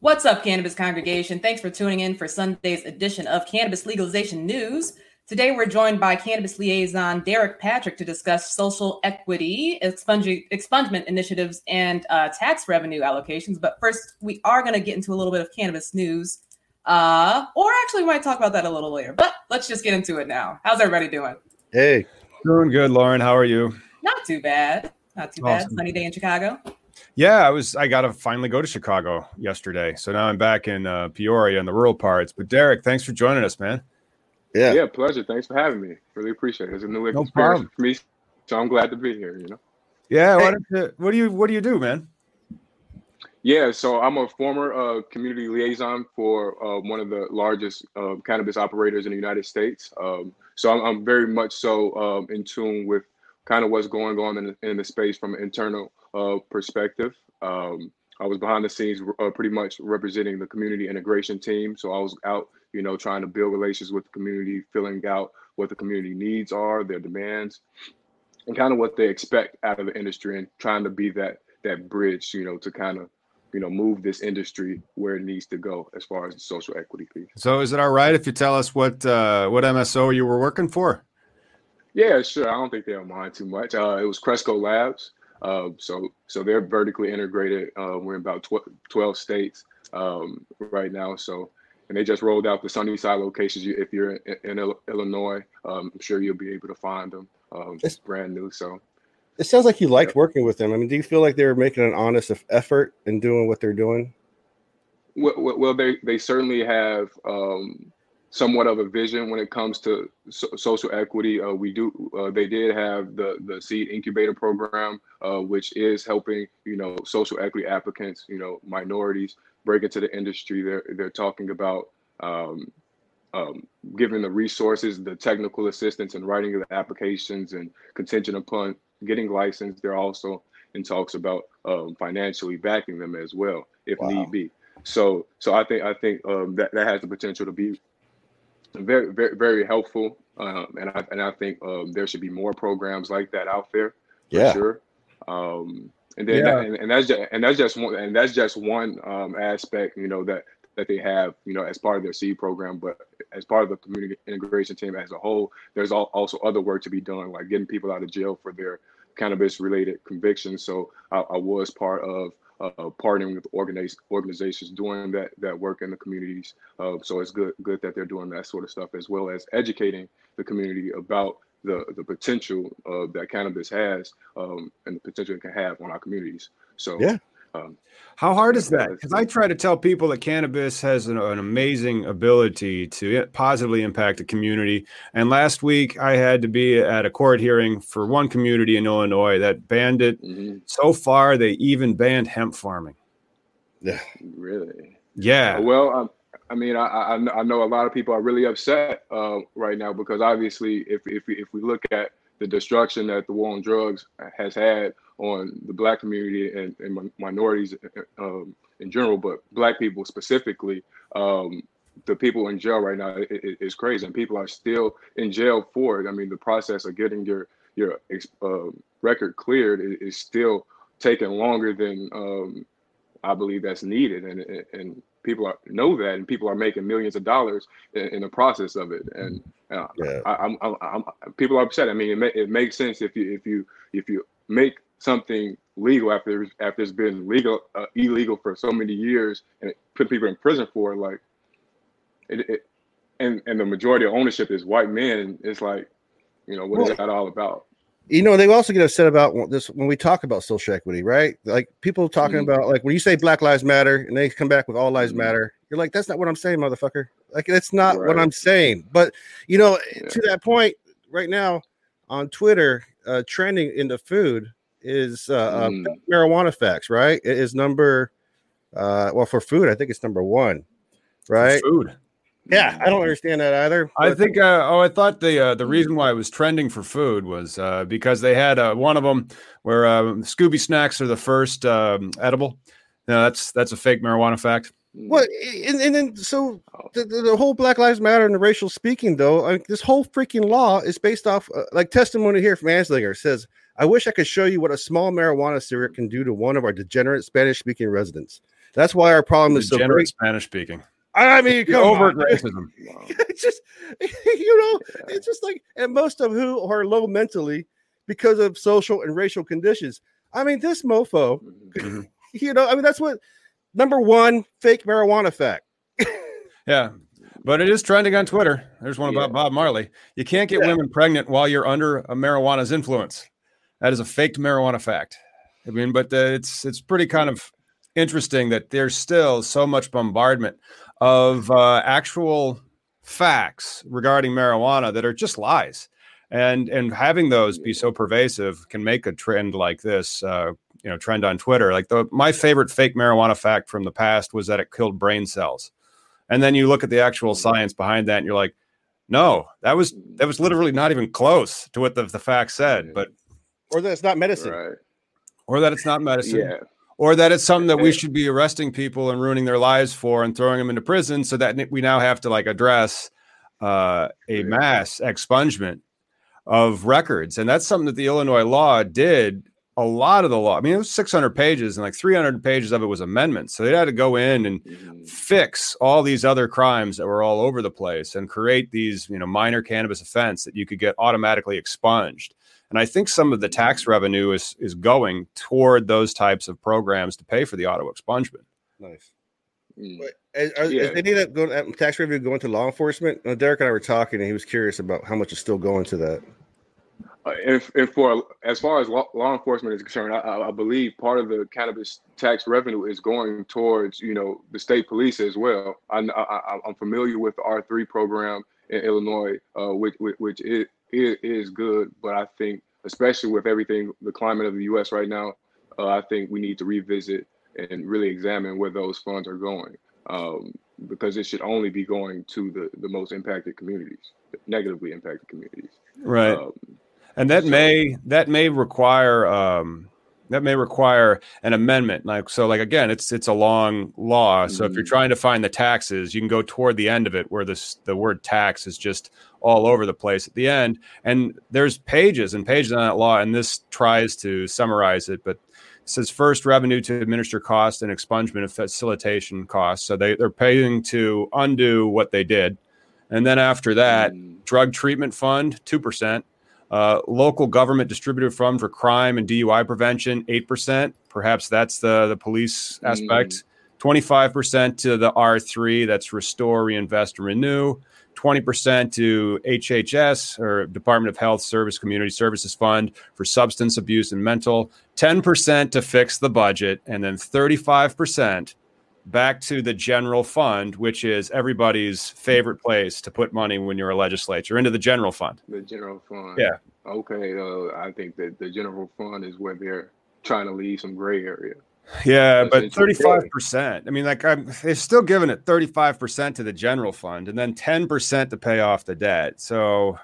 What's up, Cannabis Congregation? Thanks for tuning in for Sunday's edition of Cannabis Legalization News. Today, we're joined by Cannabis Liaison Derrick Patrick to discuss social equity, expungement initiatives, and uh, tax revenue allocations. But first, we are going to get into a little bit of cannabis news. Uh, or actually, we might talk about that a little later. But let's just get into it now. How's everybody doing? Hey. Doing good, Lauren. How are you? Not too bad. Not too awesome. bad. Sunny day in Chicago. Yeah, I was. I got to finally go to Chicago yesterday, so now I'm back in uh, Peoria in the rural parts. But Derrick, thanks for joining us, man. Yeah, yeah, pleasure. Thanks for having me. Really appreciate it. It's a new no experience problem. for me, so I'm glad to be here. You know. Yeah. Hey. What, what do you What do you do, man? Yeah, so I'm a former uh, community liaison for uh, one of the largest uh, cannabis operators in the United States. Um, so I'm, I'm, very much so um, in tune with kind of what's going on in the, in the space from an internal uh, perspective. Um, I was behind the scenes, uh, pretty much representing the community integration team. So I was out, you know, trying to build relations with the community, filling out what the community needs are, their demands, and kind of what they expect out of the industry, and trying to be that that bridge, you know, to kind of you know move this industry where it needs to go as far as the social equity piece. So is it all right if you tell us what uh, what MSO you were working for? Yeah, sure. I don't think they'll mind too much. Uh, it was Cresco Labs. Uh, so so they're vertically integrated. Uh, we're in about tw- 12 states um, right now. So and they just rolled out the Sunnyside locations. If you're in, in Illinois, um, I'm sure you'll be able to find them. Um, it's brand new. So it sounds like you liked working with them. I mean, do you feel like they're making an honest effort in doing what they're doing? Well, well they they certainly have um, somewhat of a vision when it comes to so- social equity. Uh, we do uh, they did have the the seed incubator program, uh, which is helping you know social equity applicants, you know minorities break into the industry. They're they're talking about. Um, um, giving the resources, the technical assistance, and writing of the applications, and contingent upon getting licensed, they're also in talks about um, financially backing them as well, if wow. need be. So, so I think I think um, that that has the potential to be very, very, very helpful. Um, and I and I think um, there should be more programs like that out there for yeah. sure. Um, and then yeah. that, and, and, that's just and that's just one and that's just one um, aspect, you know, that that they have, you know, as part of their seed program. But as part of the community integration team as a whole, there's also other work to be done, like getting people out of jail for their cannabis related convictions. So I, I was part of uh, partnering with organize, organizations doing that that work in the communities. Uh, so it's good good that they're doing that sort of stuff as well as educating the community about the the potential uh, that cannabis has um, and the potential it can have on our communities. So yeah, um, How hard is that? Because I try to tell people that cannabis has an, an, amazing ability to positively impact the community. And last week, I had to be at a court hearing for one community in Illinois that banned it. Mm-hmm. So far, they even banned hemp farming. Yeah, really. Yeah. Well, um, I mean, I, I, I know a lot of people are really upset uh, right now because obviously, if if we, if we look at the destruction that the war on drugs has had on the black community and, and minorities um, in general, but black people specifically. Um, the people in jail right now is, crazy, and people are still in jail for it. I mean, the process of getting your your uh, record cleared is, still taking longer than um, I believe that's needed, and and people are, know that, and people are making millions of dollars in, in the process of it. And uh, yeah. I, am I'm, I'm, people are upset. I mean, it, it makes sense if you if you if you make something legal after after it's been legal uh, illegal for so many years and put people in prison for it, like it, it, and and the majority of ownership is white men. It's like, you know, what well, is that all about? You know, they also get upset about this when we talk about social equity, right? Like people talking mm-hmm. about like when you say Black Lives Matter and they come back with All Lives mm-hmm. Matter, you're like, that's not what I'm saying, motherfucker. Like that's not right. what I'm saying. But you know, yeah. to that point, right now on Twitter, uh, trending into food is uh, mm. uh, marijuana facts, right? It is number uh, well for food, I think it's number one, right? For food. Yeah, I don't understand that either. I think. Uh, oh, I thought the uh, the reason why it was trending for food was uh, because they had uh, one of them where uh, Scooby snacks are the first um, edible. No, that's that's a fake marijuana fact. Well, and, and then so the, the, whole Black Lives Matter and the racial speaking though, I mean, this whole freaking law is based off uh, like testimony here from Anslinger says, "I wish I could show you what a small marijuana cigarette can do to one of our degenerate Spanish speaking residents." That's why our problem is so great. Spanish speaking. I mean, come over racism. it's just, you know, it's just like, and most of who are low mentally because of social and racial conditions. I mean, this mofo, mm-hmm. you know, I mean, that's what number one fake marijuana fact. yeah. But it is trending on Twitter. There's one about yeah. Bob Marley. You can't get yeah. women pregnant while you're under a marijuana's influence. That is a faked marijuana fact. I mean, but uh, it's it's pretty kind of interesting that there's still so much bombardment of uh, actual facts regarding marijuana that are just lies. And and having those be so pervasive can make a trend like this uh, you know trend on twitter. Like the my favorite fake marijuana fact from the past was that it killed brain cells. And then you look at the actual science behind that and you're like no that was that was literally not even close to what the, the fact said. But or that it's not medicine. Right. or that it's not medicine. Yeah. Or that it's something that we should be arresting people and ruining their lives for and throwing them into prison so that we now have to like address uh, a mass expungement of records. And that's something that the illinois law did a lot of the law i mean it was 600 pages and like 300 pages of it was amendments so they had to go in and mm-hmm. fix all these other crimes that were all over the place and create these you know minor cannabis offense that you could get automatically expunged and I think some of the tax revenue is is going toward those types of programs to pay for the auto expungement. Nice. Mm. Are, yeah. Is any of that going, uh, tax revenue going to law enforcement? Uh, Derrick and I were talking, and he was curious about how much is still going to that. Uh, if, if for as far as law, law enforcement is concerned, I, I, believe part of the cannabis tax revenue is going towards you know the state police as well. I, am familiar with the R three program in Illinois, uh, which, which, which is, is good, but I think especially with everything the climate of the U.S. right now, uh, I think we need to revisit and really examine where those funds are going um, because it should only be going to the the most impacted communities, negatively impacted communities. Right. Um, and that so, may that may require um, that may require an amendment like so like again it's it's a long law so mm-hmm. if you're mm-hmm. trying to find the taxes you can go toward the end of it where this the word tax is just all over the place at the end and there's pages and pages on that law and this tries to summarize it but it says first revenue to administer cost and expungement of facilitation costs so they, they're paying to undo what they did and then after that mm-hmm. drug treatment fund 2% uh, local government distributed fund for crime and DUI prevention, 8%. Perhaps that's the, the police aspect. Mm. 25% to the R3, that's restore, reinvest, renew. 20% to HHS or Department of Health Service Community Services Fund for substance abuse and mental, 10% to fix the budget, and then 35% back to the general fund, which is everybody's favorite place to put money when you're a legislature, into the general fund. The general fund. Yeah. Okay. Uh, I think that the general fund is where they're trying to leave some gray area. Yeah, but thirty-five percent. I mean, like I'm, they're still giving it thirty-five percent to the general fund, and then ten percent to pay off the debt. So,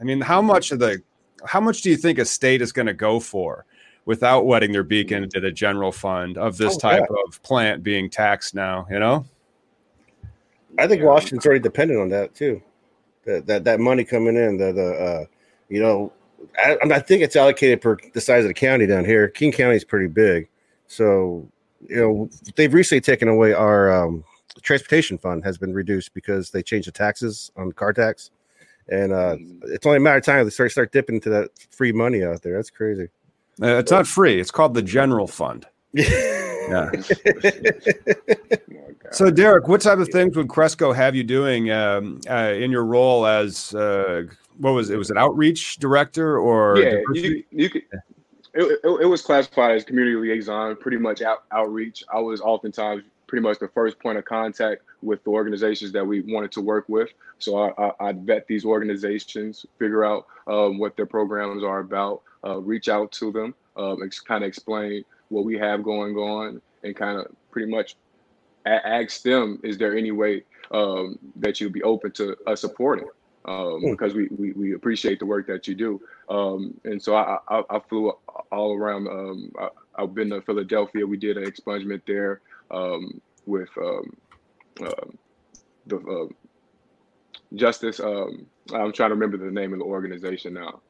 I mean, how much of the, how much do you think a state is going to go for without wetting their beak into the general fund of this Oh, type yeah. of plant being taxed now. You know, I think Washington's already dependent on that too. That that, that money coming in, the the uh, you know, I, I think it's allocated per the size of the county down here. King County is pretty big, so you know they've recently taken away our um, transportation fund has been reduced because they changed the taxes on car tax, and uh, it's only a matter of time they start start dipping into that free money out there. That's crazy. Uh, it's not free. It's called the general fund. Yeah. Oh, So, Derrick, what type of things would Cresco have you doing um, uh, in your role as uh, what was it? Was it outreach director or yeah, you, you could. It, it, it was classified as community liaison, pretty much out, outreach. I was oftentimes pretty much the first point of contact with the organizations that we wanted to work with. So I, I, I'd vet these organizations, figure out um, what their programs are about, uh, reach out to them, um, ex- kind of explain what we have going on, and kind of pretty much a- ask them, is there any way um, that you'd be open to us supporting? Um, Hmm. because we, we, we appreciate the work that you do. Um, and so I, I, I flew all around. Um, I, I've been to Philadelphia. We did an expungement there um, with um, um the uh, Justice. Um, I'm trying to remember the name of the organization now.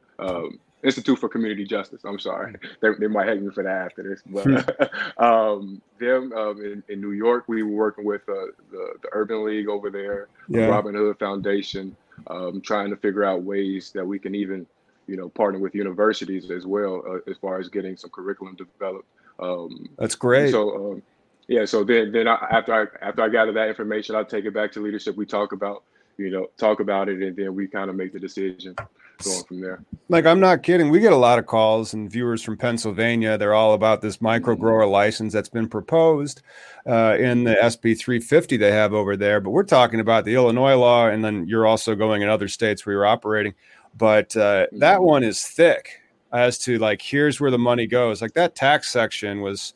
Institute for Community Justice. I'm sorry. They, they might hate me for that after this. But um, them um, in, in New York, we were working with uh, the, the Urban League over there, Yeah. Robin Hood Foundation, um, trying to figure out ways that we can even, you know, partner with universities as well uh, as far as getting some curriculum developed. Um, That's great. so um, yeah, so then then I, after I after I gather that information, I'll take it back to leadership. We talk about you know talk about it, and then we kind of make the decision going from there. Like, I'm not kidding. We get a lot of calls and viewers from Pennsylvania. They're all about this micro grower license that's been proposed uh, in the SB 350 they have over there. But we're talking about the Illinois law, and then you're also going in other states where you're operating. But uh, that one is thick as to like, here's where the money goes. Like, that tax section was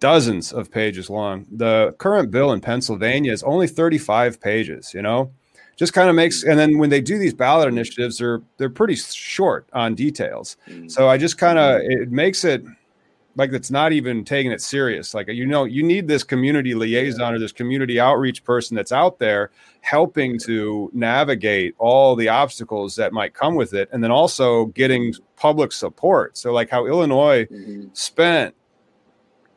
dozens of pages long. The current bill in Pennsylvania is only 35 pages, you know? Just kind of makes mm. and then when they do these ballot initiatives they're they're pretty short on details. Mm. So i just kind of mm. it makes it like it's not even taking it serious. Like you know you need this community liaison or this community outreach person that's out there helping to navigate all the obstacles that might come with it and then also getting public support. So like how illinois Mhm. spent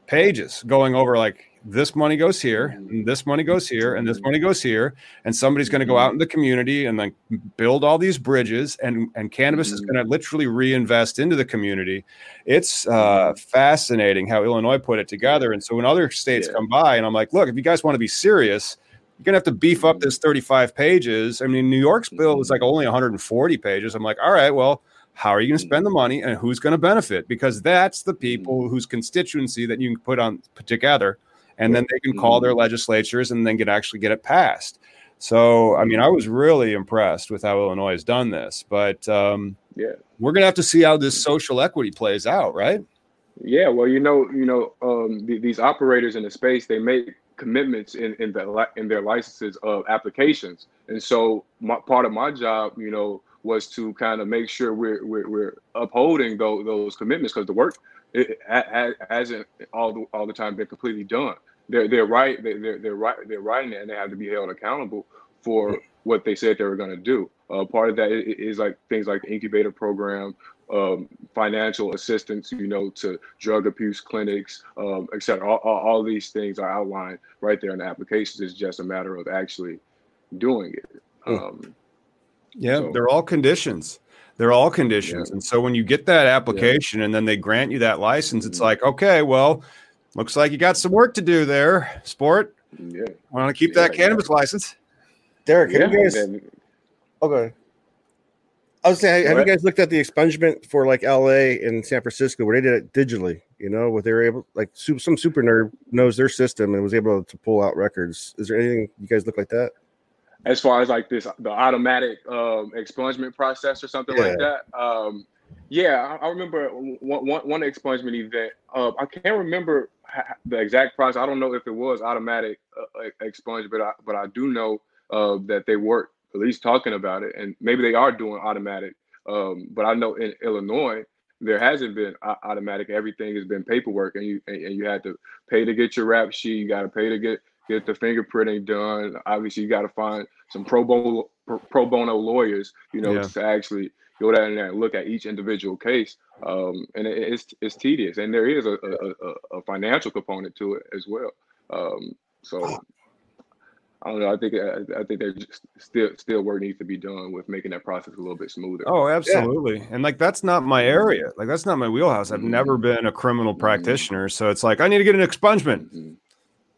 pages going over like this money goes here and this money goes here and this money goes here and somebody's going to go out in the community and then build all these bridges and and cannabis is Mhm. going to literally reinvest into the community. It's uh fascinating how illinois put it together and so when other states Yeah. come by and i'm like look if you guys want to be serious you're going to have to beef up this 35 pages. I mean new york's bill is like only 140 pages. I'm like all right well how are you going to spend the money and who's going to benefit? Because that's the people whose constituency that you can put on put together and then they can call their legislatures and then get actually get it passed so i mean i was really impressed with how illinois has done this but um, Yeah. we're going to have to see how this social equity plays out right Yeah, well, you know, you know, um, th- these operators in the space they make commitments in in the in their licenses of applications, and so my, part of my job, you know, was to kind of make sure we're we're, we're upholding those those commitments because the work it, ha- hasn't all the all the time been completely done. They're they're right they- they're they're right they're writing it and they have to be held accountable for what they said they were going to do. Uh, part of that i- i- is like things like the incubator program, um, financial assistance, you know, to drug abuse clinics, um, et cetera. All, all, all these things are outlined right there in the applications. It's just a matter of actually doing it. Hmm. Um, yeah So- they're all conditions they're all conditions Yeah. and so when you get that application and then they grant you that license it's Mhm. like okay well looks like you got some work to do there sport yeah. want to keep that Yeah, cannabis license Derrick, have Yeah. you guys? and- Okay. I was saying, have What? you guys looked at the expungement for like LA and San Francisco where they did it digitally? You know, where they were able, like, some super nerd knows their system and was able to pull out records. Is there anything you guys look like that? as far as like this the automatic um, expungement process or something like that um, yeah I, I remember one, one, one expungement event uh, i can't remember the exact process i don't know if it was automatic uh, uh, expungement but I, but I do know uh, that they were at least talking about it and maybe they are doing automatic um, but i know in illinois there hasn't been automatic. Everything has been paperwork, and you and you had to pay to get your rap sheet. You got to pay to get get the fingerprinting done. Obviously, you got to find some pro bono pro bono lawyers, you know, yeah. to actually go down there and look at each individual case. Um, and it, it's it's tedious, and there is a, a, a, financial component to it as well. Um, so I don't know. I think I, I think there's still still work needs to be done with making that process a little bit smoother. Oh, absolutely. Yeah. And like that's not my area. Like that's not my wheelhouse. I've mm-hmm. never been a criminal mm-hmm. practitioner, so it's like I need to get an expungement. Mm-hmm.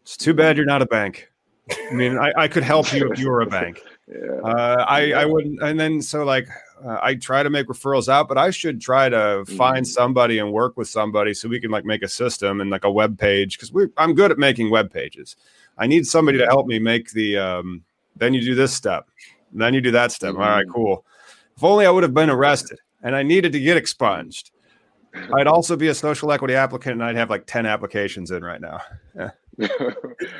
It's too bad you're not a bank. I mean, I, I could help you if you were a bank. yeah. Uh, I I wouldn't. And then so like uh, I try to make referrals out, but I should try to find mm-hmm. somebody and work with somebody so we can like make a system and like a web page because we I'm good at making web pages. I need somebody to help me make the. Um, then you do this step, then you do that step. Mm-hmm. All right, mm-hmm. cool. If only I would have been arrested and I needed to get expunged. I'd also be a social equity applicant and I'd have like 10 applications in right now.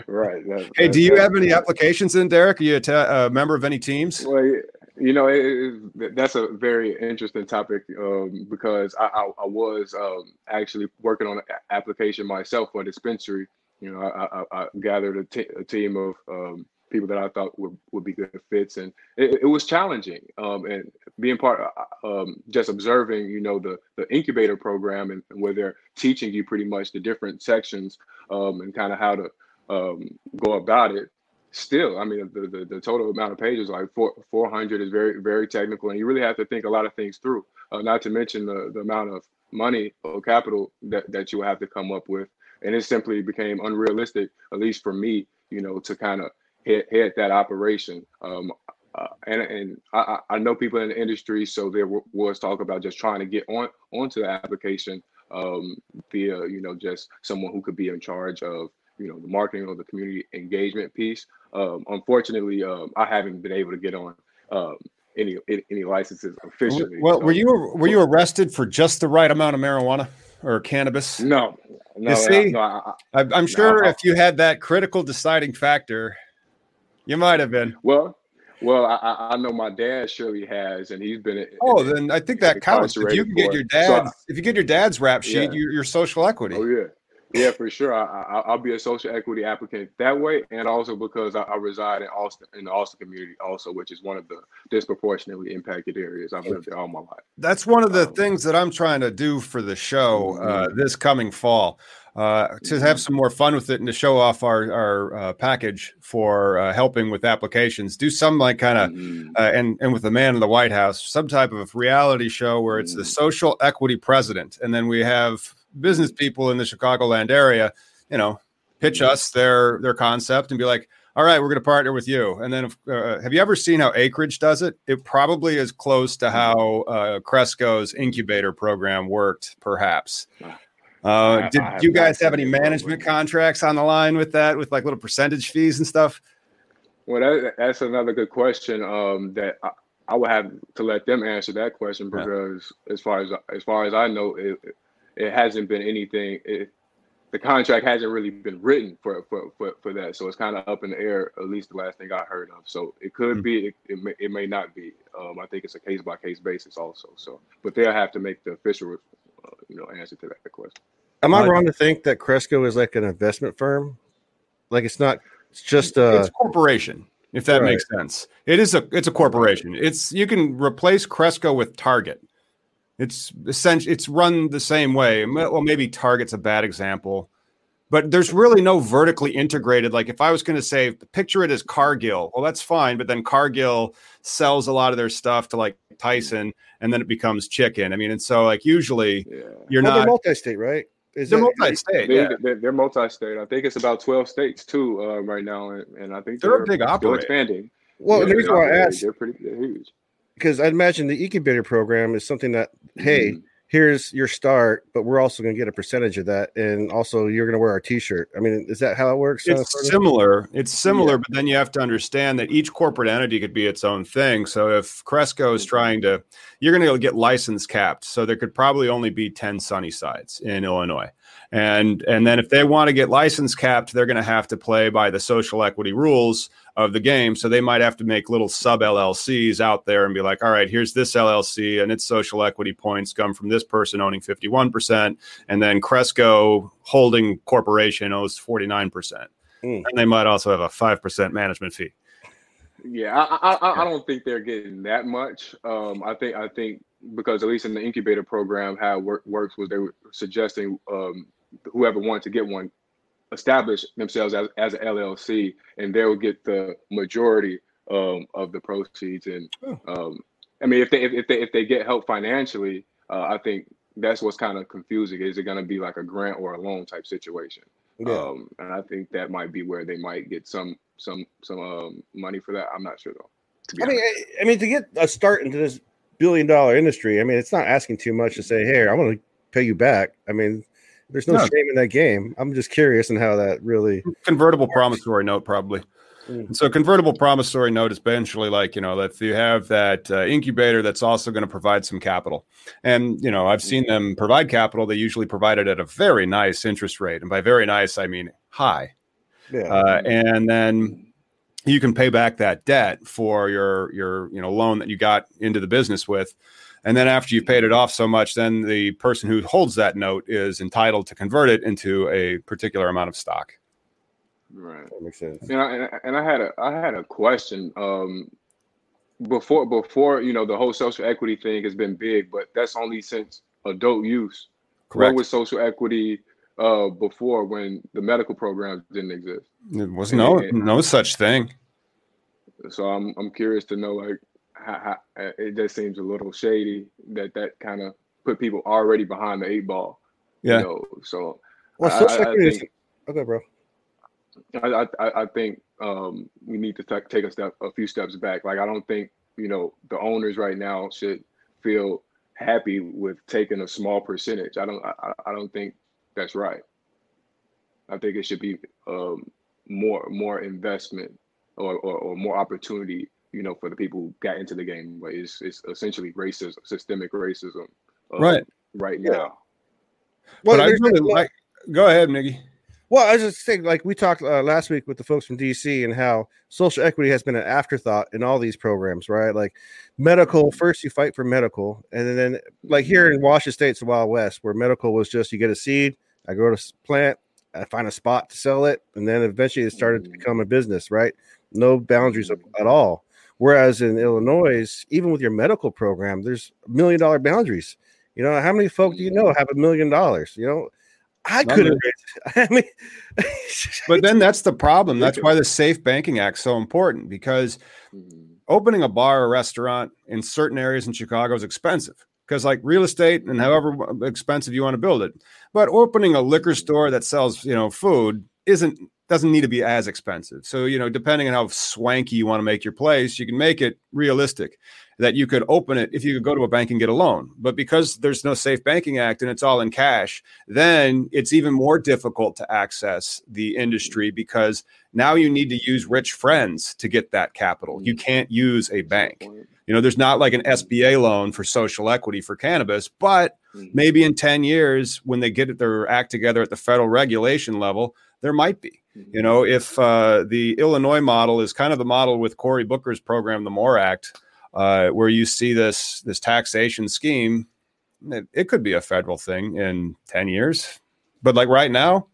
right. That, hey, do you have any applications in, Derrick? Are you a member of any teams? Well, you know, it, it, that's a very interesting topic um, because I, I, I was um, actually working on an application myself for a dispensary you know, I, I, gathered a, t- a team of um, people that I thought would, would be good fits, and it, it was challenging. Um, and being part, uh, um, just observing, you know, the the incubator program and, and, where they're teaching you pretty much the different sections um, and kind of how to go about it. Still, I mean, the, the, the total amount of pages, like four, 400, is very, very technical, and you really have to think a lot of things through. Uh, not to mention the, the amount of money or capital that, that you will have to come up with and it simply became unrealistic, at least for me, you know, to kind of head, head that operation. Um, uh, and and I, I know people in the industry, so there w- was talk about just trying to get on onto the application um, via, you know, just someone who could be in charge of, you know, the marketing or the community engagement piece. Um, unfortunately, um, I haven't been able to get on um, any any licenses officially. Well, so. were you were you arrested for just the right amount of marijuana or cannabis? No, no, you see, no, I, am sure no, if you had that critical deciding factor, you might have been. Well, well, I, I know my dad surely has, and he's been. Oh, then I think that counts. If you can get your dad, so if you get your dad's rap sheet, yeah. you're social equity. Oh yeah, yeah, for sure. I, will be a social equity applicant that way, and also because I, I, reside in Austin, in the Austin community, also, which is one of the disproportionately impacted areas. I've lived there all my life. That's one of the um, things that I'm trying to do for the show uh, mm-hmm. this coming fall. Uh, to have mm-hmm. some more fun with it and to show off our our uh, package for uh, helping with applications. Do some like kind of mm-hmm. Uh, and and with the man in the White House, some type of reality show where it's the social equity president, and then we have business people in the Chicagoland area, you know, pitch mm-hmm. us their their concept and be like, all right, we're going to partner with you. And then, uh, have you ever seen how Acreage does it? It probably is close to how uh, Cresco's incubator program worked, perhaps. Uh, did you guys have any management contracts on the line with that, with like little percentage fees and stuff? Well, that, that's another good question. Um, that I, I, would have to let them answer that question because, yeah. as far as as far as I know, it, it hasn't been anything. It, the contract hasn't really been written for for for, for that, so it's kind of up in the air. At least the last thing I heard of. So it could mm-hmm. be, it, it, may, it may not be. Um, I think it's a case by case basis also. So, but they'll have to make the official, uh, you know, answer to that question. Am I wrong to think that Cresco is like an investment firm? Like it's not. It's just a it's a corporation. If that right. makes sense, it is a it's a corporation. It's you can replace Cresco with Target. It's essentially it's run the same way. Well, maybe Target's a bad example, but there's really no vertically integrated. Like if I was going to say, picture it as Cargill. Well, that's fine, but then Cargill sells a lot of their stuff to like Tyson, and then it becomes chicken. I mean, and so like usually yeah. you're well, not multi-state, right? Is they're multi-state. They, are yeah. multi-state. I think it's about twelve states too uh, right now, and, and I think they're, they're a big operator. expanding. Well, yeah, the reason why I asked, they're pretty they're huge because I'd imagine the incubator program is something that, hey, mm-hmm. here's your start, but we're also going to get a percentage of that, and also you're going to wear our T-shirt. I mean, is that how it works? It's similar. It's similar, yeah. but then you have to understand that each corporate entity could be its own thing. So if Cresco is mm-hmm. trying to, you're going to get license capped, so there could probably only be ten Sunny Sides in Illinois. And and then if they want to get license capped, they're going to have to play by the social equity rules of the game. So they might have to make little sub LLCs out there and be like, all right, here's this LLC and its social equity points come from this person owning 51%. And then Cresco Holding Corporation owes 49%. Mm. And they might also have a 5% management fee. Yeah, I, I, I don't think they're getting that much. Um, I think I think because at least in the incubator program, how it work, works was they were suggesting um, whoever wanted to get one establish themselves as, as an LLC, and they'll get the majority um, of the proceeds. And um, I mean, if they if, they if they get help financially, uh, I think that's what's kind of confusing. Is it going to be like a grant or a loan type situation? Yeah. Um, and I think that might be where they might get some some some um, money for that. I'm not sure though. I mean, I, I mean, to get a start into this billion dollar industry, I mean, it's not asking too much to say, "Hey, I'm going to pay you back." I mean, there's no, no, shame in that game. I'm just curious in how that really convertible promissory note probably. Mm. So convertible promissory note is essentially like you know if you have that uh, incubator that's also going to provide some capital, and you know I've seen them provide capital. They usually provide it at a very nice interest rate, and by very nice I mean high. Yeah. Uh, and then you can pay back that debt for your your you know loan that you got into the business with and then after you've paid it off so much, then the person who holds that note is entitled to convert it into a particular amount of stock. Right. That makes sense. You know, and, and I had a I had a question. Um, before before you know the whole social equity thing has been big, but that's only since adult use. Correct. What was social equity uh, before when the medical programs didn't exist? It was no no such thing. So I'm I'm curious to know like how, how, uh, it just seems a little shady that that kind of put people already behind the eight ball. Yeah. You know, so well, I, I, I think, okay, bro. I, I, I think um, we need to t- take a step, a few steps back. Like I don't think you know the owners right now should feel happy with taking a small percentage. I don't, I, I don't think that's right. I think it should be um, more, more investment or, or, or more opportunity you know, for the people who got into the game. But it's it's essentially racism, systemic racism, uh, right, right yeah. now. Well, but I really like. Go ahead, Niggy. Well, I was just saying, like we talked uh, last week with the folks from DC and how social equity has been an afterthought in all these programs, right? Like medical, mm-hmm. first you fight for medical, and then like here in Washington State, it's the Wild West, where medical was just you get a seed, I go to plant, I find a spot to sell it, and then eventually it started to mm-hmm. become a business, right? No boundaries mm-hmm. at all. Whereas in Illinois, even with your medical program, there's million dollar boundaries. You know, how many folk do you know have a million dollars? You know, I couldn't. I mean, but then that's the problem. That's why the Safe Banking Act is so important because mm-hmm. opening a bar or restaurant in certain areas in Chicago is expensive because, like real estate and however expensive you want to build it. But opening a liquor store that sells, you know, food isn't doesn't need to be as expensive. So, you know, depending on how swanky you want to make your place, you can make it realistic that you could open it if you could go to a bank and get a loan. But because there's no Safe Banking Act and it's all in cash, then it's even more difficult to access the industry because now you need to use rich friends to get that capital. You can't use a bank. You know, there's not like an SBA loan for social equity for cannabis, but maybe in 10 years when they get their act together at the federal regulation level, there might be. Mm-hmm. You know, if uh, the Illinois model is kind of the model with Cory Booker's program, the MORE Act, uh, where you see this this taxation scheme, it, it could be a federal thing in ten years. But like right now,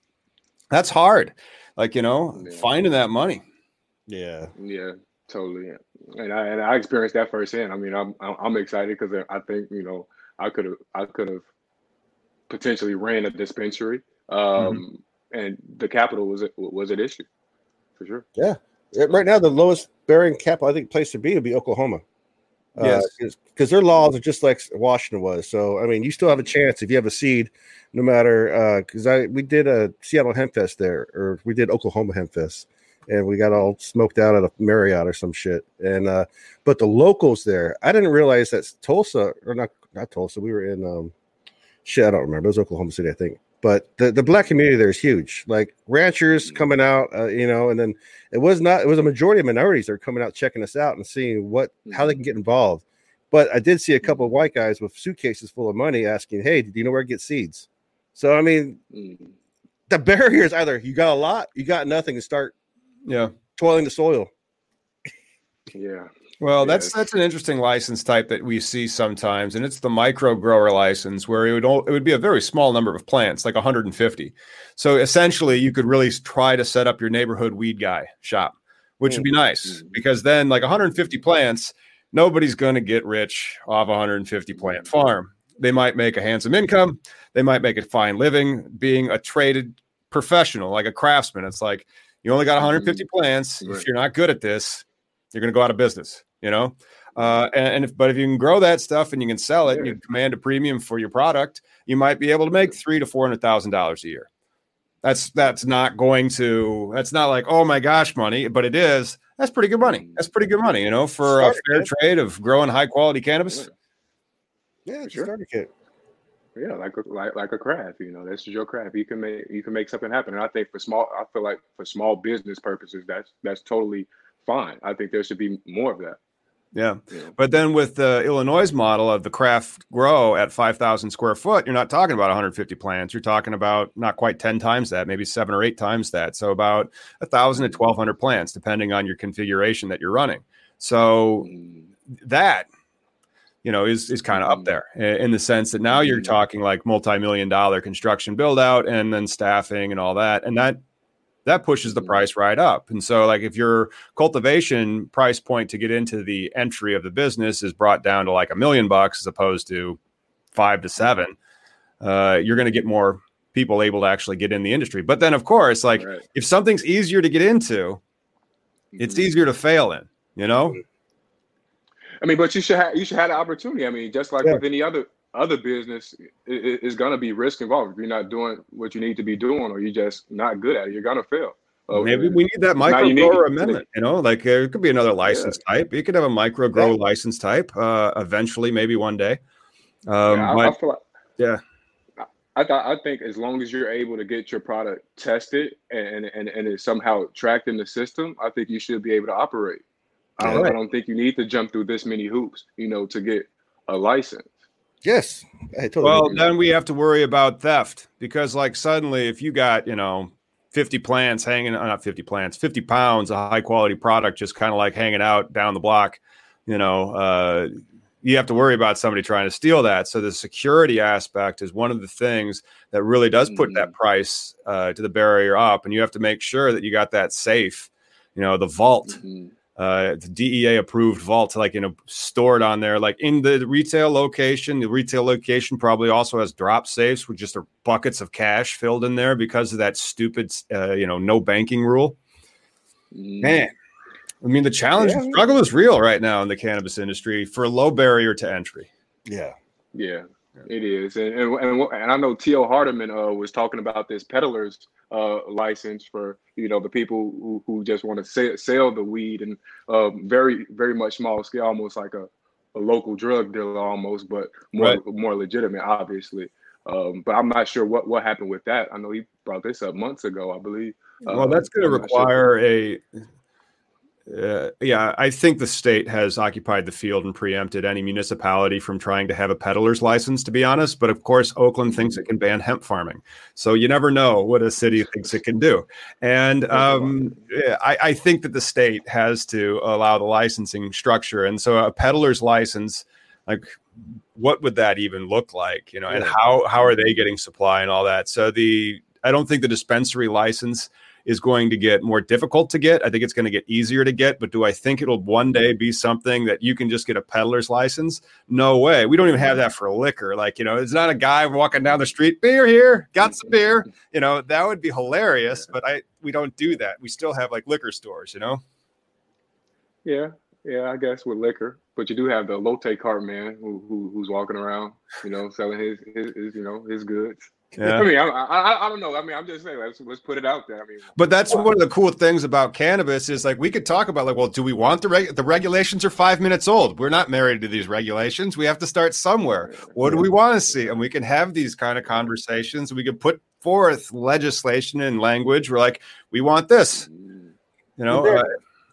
that's hard. Like you know, yeah. finding that money. Yeah. Yeah. Totally. And I and I experienced that firsthand. I mean, I'm I'm excited because I think you know I could have I could have potentially ran a dispensary. Um, mm-hmm and the capital was was an issue for sure. Yeah, right now the lowest bearing capital I think place to be would be Oklahoma. Uh, yes, because their laws are just like Washington was. So I mean, you still have a chance if you have a seed, no matter. Because uh, I we did a Seattle Hemp Fest there, or we did Oklahoma Hemp Fest, and we got all smoked out at a Marriott or some shit. And uh, but the locals there, I didn't realize that Tulsa or not not Tulsa. We were in um, shit. I don't remember. It was Oklahoma City, I think but the, the black community there is huge like ranchers mm. coming out uh, you know and then it was not it was a majority of minorities that are coming out checking us out and seeing what how they can mm. get involved but i did see a couple of mm. white guys with suitcases full of money asking hey do you know where to get seeds So I mean, the barrier is either you got a lot, you got nothing, and start yeah toiling the soil. Yeah. Well, that's that's an interesting license type that we see sometimes, and it's the micro grower license, where it would it would be a very small number of plants, like 150. So essentially, you could really try to set up your neighborhood weed guy shop, which would be mm-hmm. nice mm-hmm. because then, like 150 plants, nobody's going to get rich off 150 plant mm-hmm. farm. They might make a handsome income, they might make a fine living being a traded professional, like a craftsman. It's like you only got 150 plants. If you're not good at this, you're going to go out of business you know. Uh, and, and, if but if you can grow that stuff and you can sell it, and you command a premium for your product, you might be able to make three to four hundred thousand dollars a year. That's that's not going to that's not like oh my gosh money, but it is. That's pretty good money. That's pretty good money, you know, for a fair kit. trade of growing high quality cannabis. Yeah, yeah sure. starter kit. Yeah, like a, like like a craft, you know, that's your craft. You can make you can make something happen. And I think for small, I feel like for small business purposes, that's that's totally fine. I think there should be more of that. Yeah. But then with the Illinois model of the craft grow at 5,000 square foot, you're not talking about 150 plants. You're talking about not quite 10 times that, maybe seven or eight times that. So about 1,000 to 1,200 plants, depending on your configuration that you're running. So mm. that, you know, is, is kind of up mm. there in the sense that now you're mm. talking like multi million dollar construction build out and then staffing and all that. And that that pushes the mm-hmm. price right up. And so, like, if your cultivation price point to get into the entry of the business is brought down to like a million bucks as opposed to five to seven, uh, you're going to get more people able to actually get in the industry. But then, of course, like, right. if something's easier to get into, it's mm-hmm. easier to fail in, you know? I mean, but you should have you should have the opportunity. I mean, just like yeah. with any other other business is going to be risk involved. If you're not doing what you need to be doing, or you're just not good at it, you're going to fail. Uh, Maybe we need that micro grower amendment. You know, like uh, it could be another license yeah. type. You could have a micro grow yeah. license type uh, eventually, maybe one day. Um, yeah, I, but, I like, yeah. I thought I think as long as you're able to get your product tested and and and it's somehow tracked in the system, I think you should be able to operate. I don't, I don't think you need to jump through this many hoops, you know, to get a license. Yes. Totally well, agree. then we have to worry about theft because, like, suddenly if you got, you know, 50 plants hanging, uh, not 50 plants, 50 pounds of high quality product just kind of like hanging out down the block, you know, uh, you have to worry about somebody trying to steal that. So the security aspect is one of the things that really does put mm-hmm. that price uh, to the barrier up. And you have to make sure that you got that safe, you know, the vault. Mm-hmm uh, the DEA approved vault, like you know, stored on there, like in the retail location. The retail location probably also has drop safes with just buckets of cash filled in there because of that stupid, uh, you know, no banking rule. Mm. Man, I mean, the challenge yeah. struggle is real right now in the cannabis industry for a low barrier to entry. Yeah, yeah, it is, and and, and, and I know T.O. Hardiman uh, was talking about this peddlers uh, license for you know the people who, who just want to sell, sell the weed and um, very very much small scale, almost like a, a local drug dealer almost, but more right. more legitimate, obviously. Um, but I'm not sure what what happened with that. I know he brought this up months ago, I believe. Well, that's going to require sure. a uh, yeah, I think the state has occupied the field and preempted any municipality from trying to have a peddler's license, to be honest. But of course, Oakland thinks it can ban hemp farming. So you never know what a city thinks it can do. And um, I, I, think that the state has to allow the licensing structure. And so a peddler's license, like, what would that even look like? You know, and how how are they getting supply and all that? So the I don't think the dispensary license is going to get more difficult to get. I think it's going to get easier to get, but do I think it'll one day be something that you can just get a peddler's license? No way. We don't even have that for liquor. Like, you know, it's not a guy walking down the street, beer here, got some beer. You know, that would be hilarious, but I we don't do that. We still have like liquor stores, you know? Yeah, yeah, I guess with liquor, but you do have the elote cart man who, who, who's walking around, you know, selling his, his, his you know his goods. Yeah. I mean, I, I, I, don't know. I mean, I'm just saying, let's, let's put it out there. I mean, but that's wow. one of the cool things about cannabis is like we could talk about like, well, do we want the reg- the regulations are five minutes old? We're not married to these regulations. We have to start somewhere. What do we want to see? And we can have these kind of conversations. We can put forth legislation and language. We're like, we want this. You know, uh,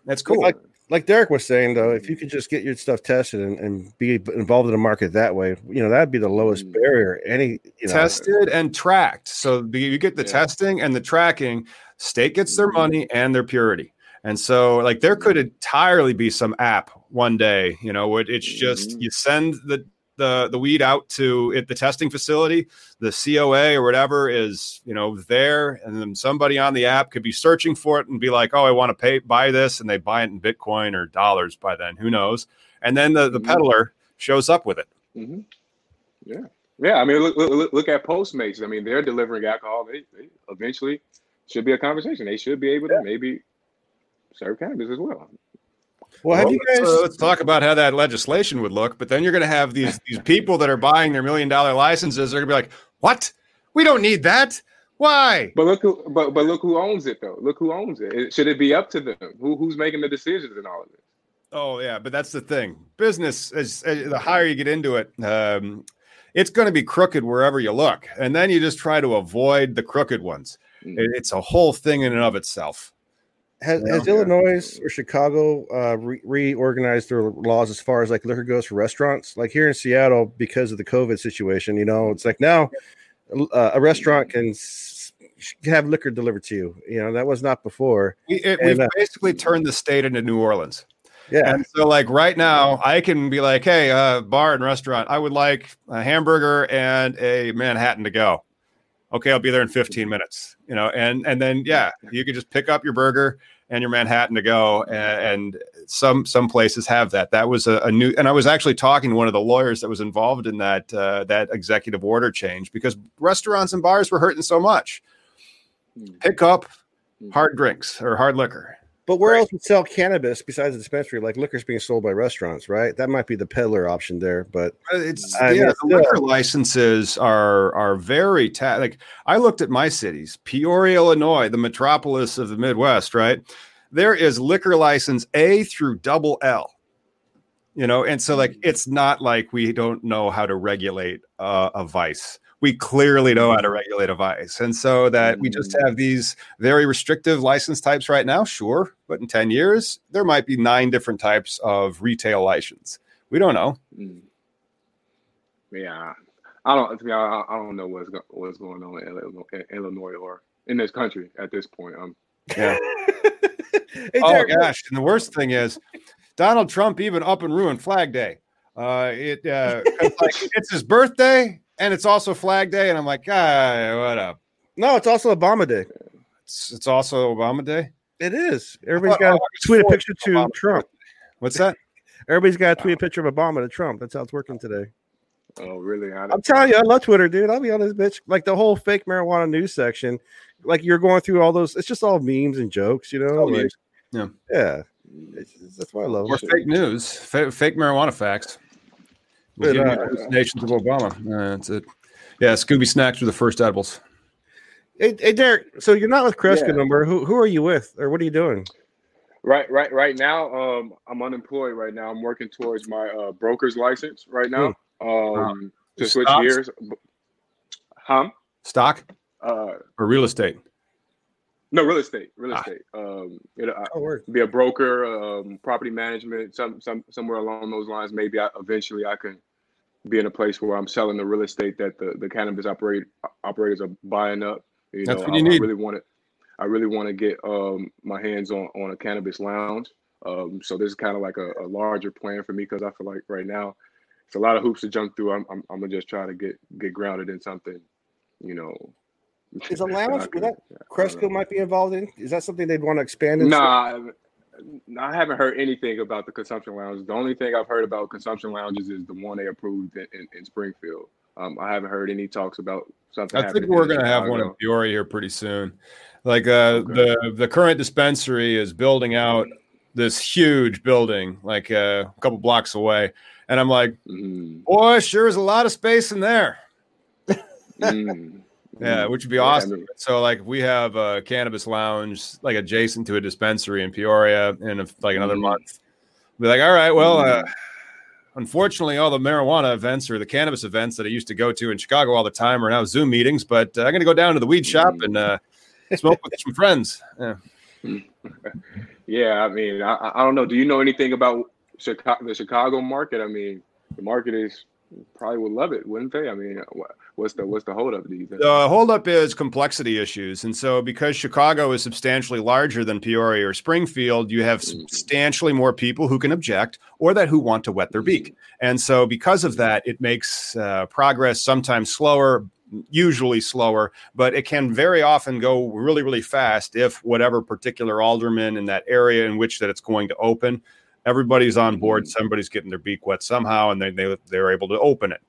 that's cool. Like, like Derrick was saying though, if you could just get your stuff tested and, and be involved in the market that way, you know, that'd be the lowest Mm. barrier. Any you know, tested and tracked. So the, you get the Yeah. testing and the tracking. State gets their Mhm. money and their purity. And so, like, there could entirely be some app one day, you know, it's just you send the the the weed out to it, the testing facility, the COA or whatever is, you know, there, and then somebody on the app could be searching for it and be like, "Oh, I want to pay buy this," and they buy it in Bitcoin or dollars by then, who knows? And then the the Mhm. peddler shows up with it. hmm Yeah, yeah. I mean, look, look, look at Postmates. I mean, they're delivering alcohol. They, they eventually should be a conversation. They should be able to maybe serve cannabis as well. Well, have Well, you let's, uh, let's talk about how that legislation would look. But then you're going to have these these people that are buying their million dollar licenses. They're going to be like, "What? We don't need that. Why?" But look who, but but look who owns it though. Look who owns it. it. Should it be up to them? Who who's making the decisions in all of this? Oh yeah, but that's the thing. Business as, as the higher you get into it, um, it's going to be crooked wherever you look, and then you just try to avoid the crooked ones. Mm. It- it's a whole thing in and of itself. Has, has Yeah. Illinois or Chicago uh, re- reorganized their laws as far as like liquor goes for restaurants? Like here in Seattle, because of the COVID situation, you know, it's like now uh, a restaurant can s- have liquor delivered to you. You know, that was not before. We, it, And, we've uh, basically turned the state into New Orleans. Yeah, And so, like right now, I can be like, "Hey, uh, bar and restaurant, I would like a hamburger and a Manhattan to go." Okay, I'll be there in 15 minutes. You know, and and then yeah, you can just pick up your burger and your Manhattan to go. And, some some places have that. That was a, a new. And I was actually talking to one of the lawyers that was involved in that uh, that executive order change because restaurants and bars were hurting so much. Mm. Pick up Mm. hard drinks or hard liquor. But where right. else would sell cannabis besides the dispensary? Like liquor's being sold by restaurants, right? That might be the peddler option there. But It's I yeah, mean, the liquor licenses are are very ta- like I looked at my cities, Peoria, Illinois, the metropolis of the Midwest, right? There is liquor license A through double L. You know, and so like it's not like we don't know how to regulate uh, a vice. We clearly know how to regulate a vice. And so that we just have these very restrictive license types right now, sure, but in 10 years there might be nine different types of retail license. We don't know. Mm. Yeah, I don't. To be honest, I don't know what's go, what's going on in Illinois, or in this country at this point. Um, Yeah. Oh gosh! And the worst thing is, Donald Trump even up and ruined Flag Day. Uh, it uh, like it's his birthday and it's also Flag Day, and I'm like, ah, what up? no, it's also Obama Day. It's, it's also Obama Day. It is. Everybody's got to tweet a picture to Obama Trump. What's that? Everybody's got to tweet a picture of Obama to Trump. That's how it's working today. oh, really? I I'm telling you, I love Twitter, dude. I'll be on this bitch. Like the whole fake marijuana news section, like you're going through all those. It's just all memes and jokes, you know. Oh, like. Yeah. yeah. It's, it's- that's why I love Or it. fake news, fa- fake marijuana facts. We'll But, give uh, hallucinations of Obama. Uh, that's it. Yeah, Scooby snacks were the first edibles. Hey, hey, Derrick. So you're not with Cresco Yeah. number. Who who are you with, or what are you doing? Right, right, right now. Um, I'm unemployed right now. I'm working towards my uh, broker's license right now. Um, to switch Stocks? gears. Huh? Stock Uh, or real estate? No, real estate. Real Ah. estate. Um, you know, Oh, be a broker, um, property management, some some somewhere along those lines. Maybe I, eventually I can be in a place where I'm selling the real estate that the, the cannabis operate operators are buying up. You That's know, what you I, need. I really want to. I really want to get um, my hands on on a cannabis lounge. Um, so this is kind of like a, a larger plan for me because I feel like right now it's a lot of hoops to jump through. I'm, I'm, I'm gonna just try to get get grounded in something, you know. Is a that lounge I that I Cresco might be involved in? Is that something they'd want to expand? into? Nah, I haven't heard anything about the consumption lounge. The only thing I've heard about consumption lounges is the one they approved in, in, in Springfield. Um, I haven't heard any talks about something. I think we're going to have one in Chicago. Peoria here pretty soon. Like uh, Okay. the the current dispensary is building out this huge building, like uh, a couple blocks away, and I'm like, Mhm. boy, sure is a lot of space in there. Mm. Yeah, which would be awesome. so like we have a cannabis lounge like adjacent to a dispensary in Peoria in a, like another Mhm. month. Be like, all right, well, uh, Mhm. unfortunately, all the marijuana events or the cannabis events that I used to go to in Chicago all the time are now Zoom meetings. But uh, I'm going to go down to the weed shop Mhm. and uh, smoke with some friends. Yeah. yeah, I mean, I, I don't know. Do you know anything about Chicago, the Chicago market? I mean, the market is probably would love it, wouldn't they? I mean, what's the what's the holdup these days? The holdup is complexity issues, and so because Chicago is substantially larger than Peoria or Springfield, you have mm-hmm. substantially more people who can object or that who want to wet their beak, mm-hmm. and so because of that, it makes uh, progress sometimes slower. Usually slower, but it can very often go really, really fast if whatever particular alderman in that area in which that it's going to open everybody's on board mm-hmm. somebody's getting their beak wet somehow and they, they they're able to open it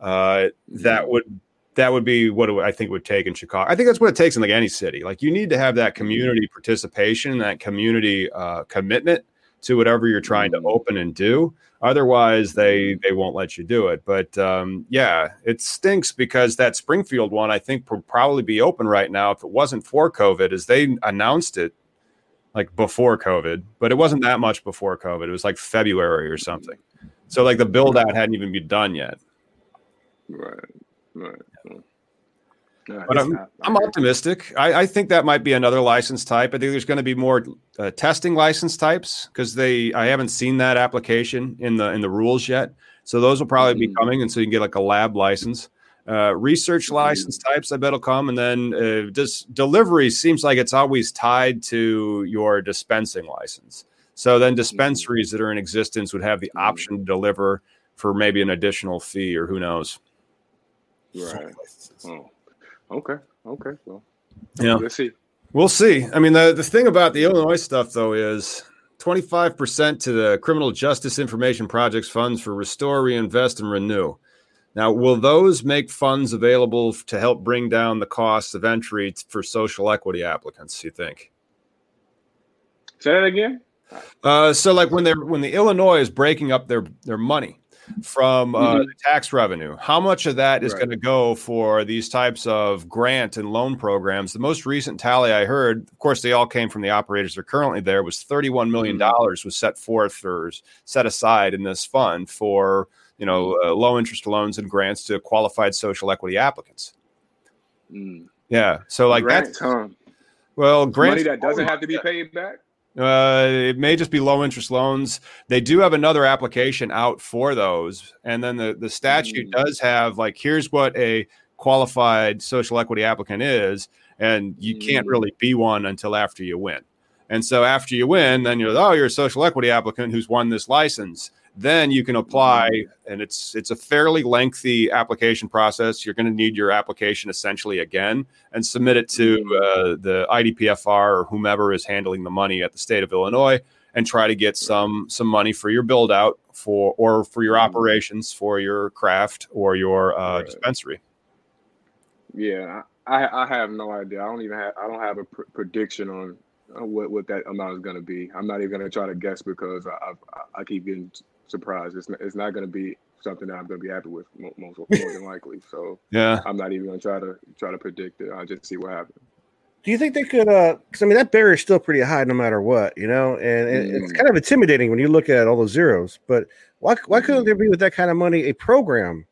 uh, that mm-hmm. would that would be what I think would take in Chicago. I think that's what it takes in like any city. Like you need to have that community participation, that community uh, commitment to whatever you're trying to open and do. Otherwise, they they won't let you do it. But um, yeah, it stinks because that Springfield one I think would probably be open right now if it wasn't for COVID, as they announced it like before COVID, but it wasn't that much before COVID. It was like February or something. So like the build out hadn't even been done yet. Right. Right. but I'm, I'm optimistic. I, I, think that might be another license type. I think there's going to be more uh, testing license types because they I haven't seen that application in the in the rules yet. So those will probably mm-hmm. be coming, and so you can get like a lab license. Uh, research license types, I bet will come, and then uh, just delivery seems like it's always tied to your dispensing license. So then mm-hmm. dispensaries that are in existence would have the mm-hmm. option to deliver for maybe an additional fee, or who knows. Right. Oh. Okay. Okay. Well, yeah. Let's see. We'll see. I mean, the the thing about the Illinois stuff though is 25% to the Criminal Justice Information Project's funds for Restore, Reinvest, and Renew. Now, will those make funds available to help bring down the cost of entry for social equity applicants? You think? Say that again. Uh, so, like when they're when the Illinois is breaking up their their money from uh, mm-hmm. tax revenue, how much of that is right. going to go for these types of grant and loan programs? The most recent tally I heard, of course, they all came from the operators that are currently there, was thirty one million mm-hmm. dollars was set forth or set aside in this fund for you know, uh, low interest loans and grants to qualified social equity applicants. Mm. Yeah. So like grants, that's huh? well, grants money that doesn't have to be paid back. Uh, it may just be low interest loans. They do have another application out for those, and then the the statute mm. does have like here's what a qualified social equity applicant is, and you mm. can't really be one until after you win. And so after you win, then you're oh you're a social equity applicant who's won this license then you can apply and it's it's a fairly lengthy application process. You're going to need your application essentially again and submit it to uh, the idpfr or whomever is handling the money at the state of illinois and try to get some some money for your build out for or for your operations for your craft or your uh, right. dispensary. Yeah I, I have no idea. I don't even have i don't have a pr- prediction on what, what that amount is going to be. I'm not even going to try to guess because I, I, I keep getting surprised. It's not, it's not going to be something that I'm going to be happy with most more than likely. So yeah, I'm not even going to try to try to predict it. I'll just see what happens. Do you think they could? uh Because I mean, that barrier is still pretty high, no matter what, you know, and, and mm. it's kind of intimidating when you look at all those zeros. But why why couldn't mm. there be with that kind of money a program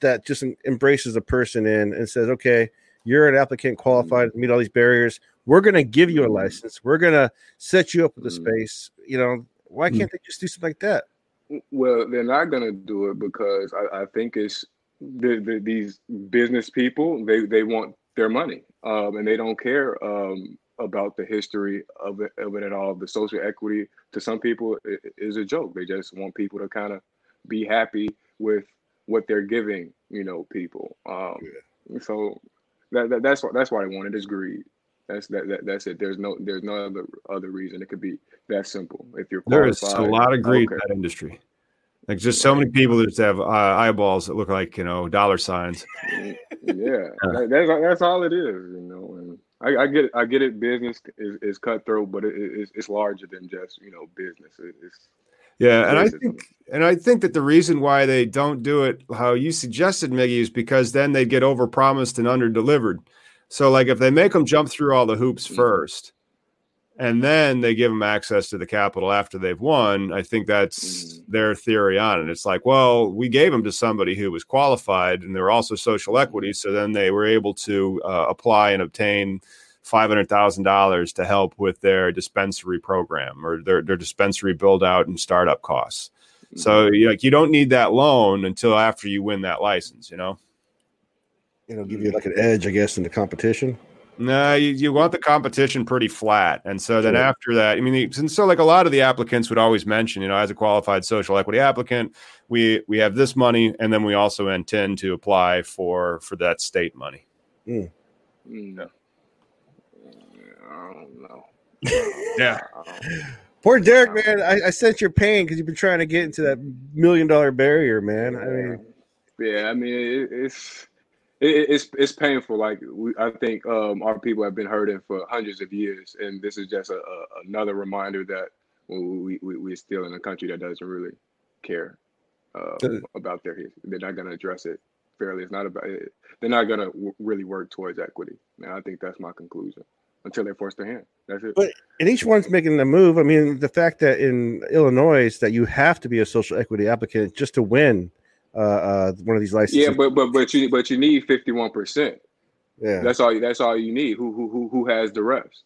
that just embraces a person in and says, okay, you're an applicant qualified to meet all these barriers. We're going to give you a mm. license. We're going to set you up with a space. You know, why can't they just do something like that? Well, they're not going to do it because I, I think it's the, the, these business people. They they want their money, um, and they don't care um, about the history of it, of it at all. The social equity to some people is a joke. They just want people to kind of be happy with what they're giving, you know, people. Um, yeah. So that, that, that's why that's why they want it is greed. That's that, that that's it. There's no there's no other other reason. It could be that simple. If you're there is a lot of greed okay. in that industry. Like just so many people that just have uh, eyeballs that look like you know dollar signs. Yeah, that, that's that's all it is, you know. And I, I get it, I get it. Business is, is cutthroat, but it, it's, it's larger than just you know business. it's yeah, and I think and I think that the reason why they don't do it how you suggested, Miggy, is because then they get overpromised and underdelivered. So like if they make them jump through all the hoops mm-hmm. first, and then they give them access to the capital after they've won, I think that's mm-hmm. their theory on it. It's like, well, we gave them to somebody who was qualified, and they're also social mm-hmm. equity, so then they were able to uh, apply and obtain five hundred thousand dollars to help with their dispensary program or their their dispensary build out and startup costs. So you like you don't need that loan until after you win that license, you know. It'll give you like an edge, I guess, in the competition. No, you, you want the competition pretty flat. And so then Sure. after that, I mean, and so like a lot of the applicants would always mention, you know, as a qualified social equity applicant, we we have this money, and then we also intend to apply for for that state money. Mm. No, I don't know. Yeah. Poor Derrick, man. I, I sense your pain because you've been trying to get into that million dollar barrier, man. I mean, yeah, I mean, it, it's it, it's it's painful. Like we, I think um, our people have been hurting for hundreds of years, and this is just a, a, another reminder that we, we we're still in a country that doesn't really care uh, about their history. They're not going to address it fairly. It's not about it. They're not going to w- really work towards equity. And I think that's my conclusion until they force their hand. That's it. But- and each one's making the move. I mean, the fact that in Illinois that you have to be a social equity applicant just to win uh, uh, one of these licenses. yeah, but but but you but you need fifty one percent. yeah. That's all. That's all you need. Who who who who has the rest?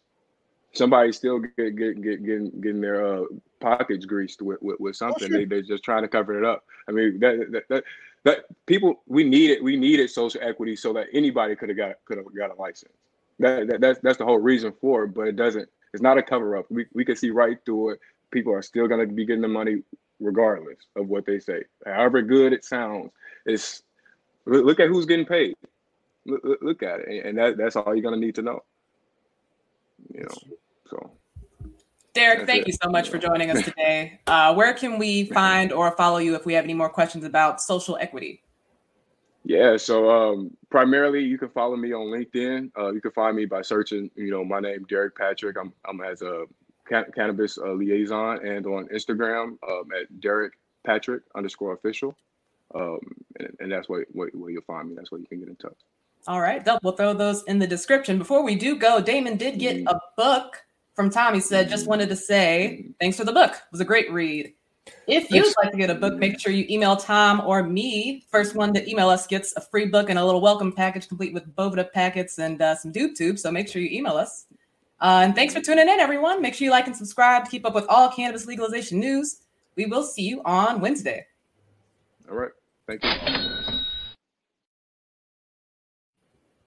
Somebody still get get, get getting getting their uh, pockets greased with, with, with something. sure. They they're just trying to cover it up. I mean that that that, that people we needed we needed social equity so that anybody could have got could have got a license. That, that that's that's the whole reason for it. But it doesn't. It's not a cover up. We we can see right through it. People are still going to be getting the money regardless of what they say. However good it sounds, it's look look at who's getting paid. Look, look- look at it, and that, that's all you're gonna need to know. You know, so Derrick, That's thank it. you so much for joining us today. Uh, where can we find or follow you if we have any more questions about social equity? yeah. So um, primarily, you can follow me on LinkedIn. Uh, you can find me by searching, you know, my name Derrick Patrick. I'm I'm as a ca- cannabis uh, liaison, and on Instagram um, at Derrick Patrick underscore official. Um, and, and that's where, where where you'll find me. That's where you can get in touch. All right, we'll throw those in the description. Before we do go, Damon did get a book from Tom. He said, just wanted to say thanks for the book. It was a great read. If you'd Thanks. like to get a book, make sure you email Tom or me. First one to email us gets a free book and a little welcome package complete with Boveda packets and uh, some Doob Tube. So make sure you email us. Uh, and thanks for tuning in, everyone. Make sure you like and subscribe to keep up with all cannabis legalization news. We will see you on Wednesday. All right. Thank you.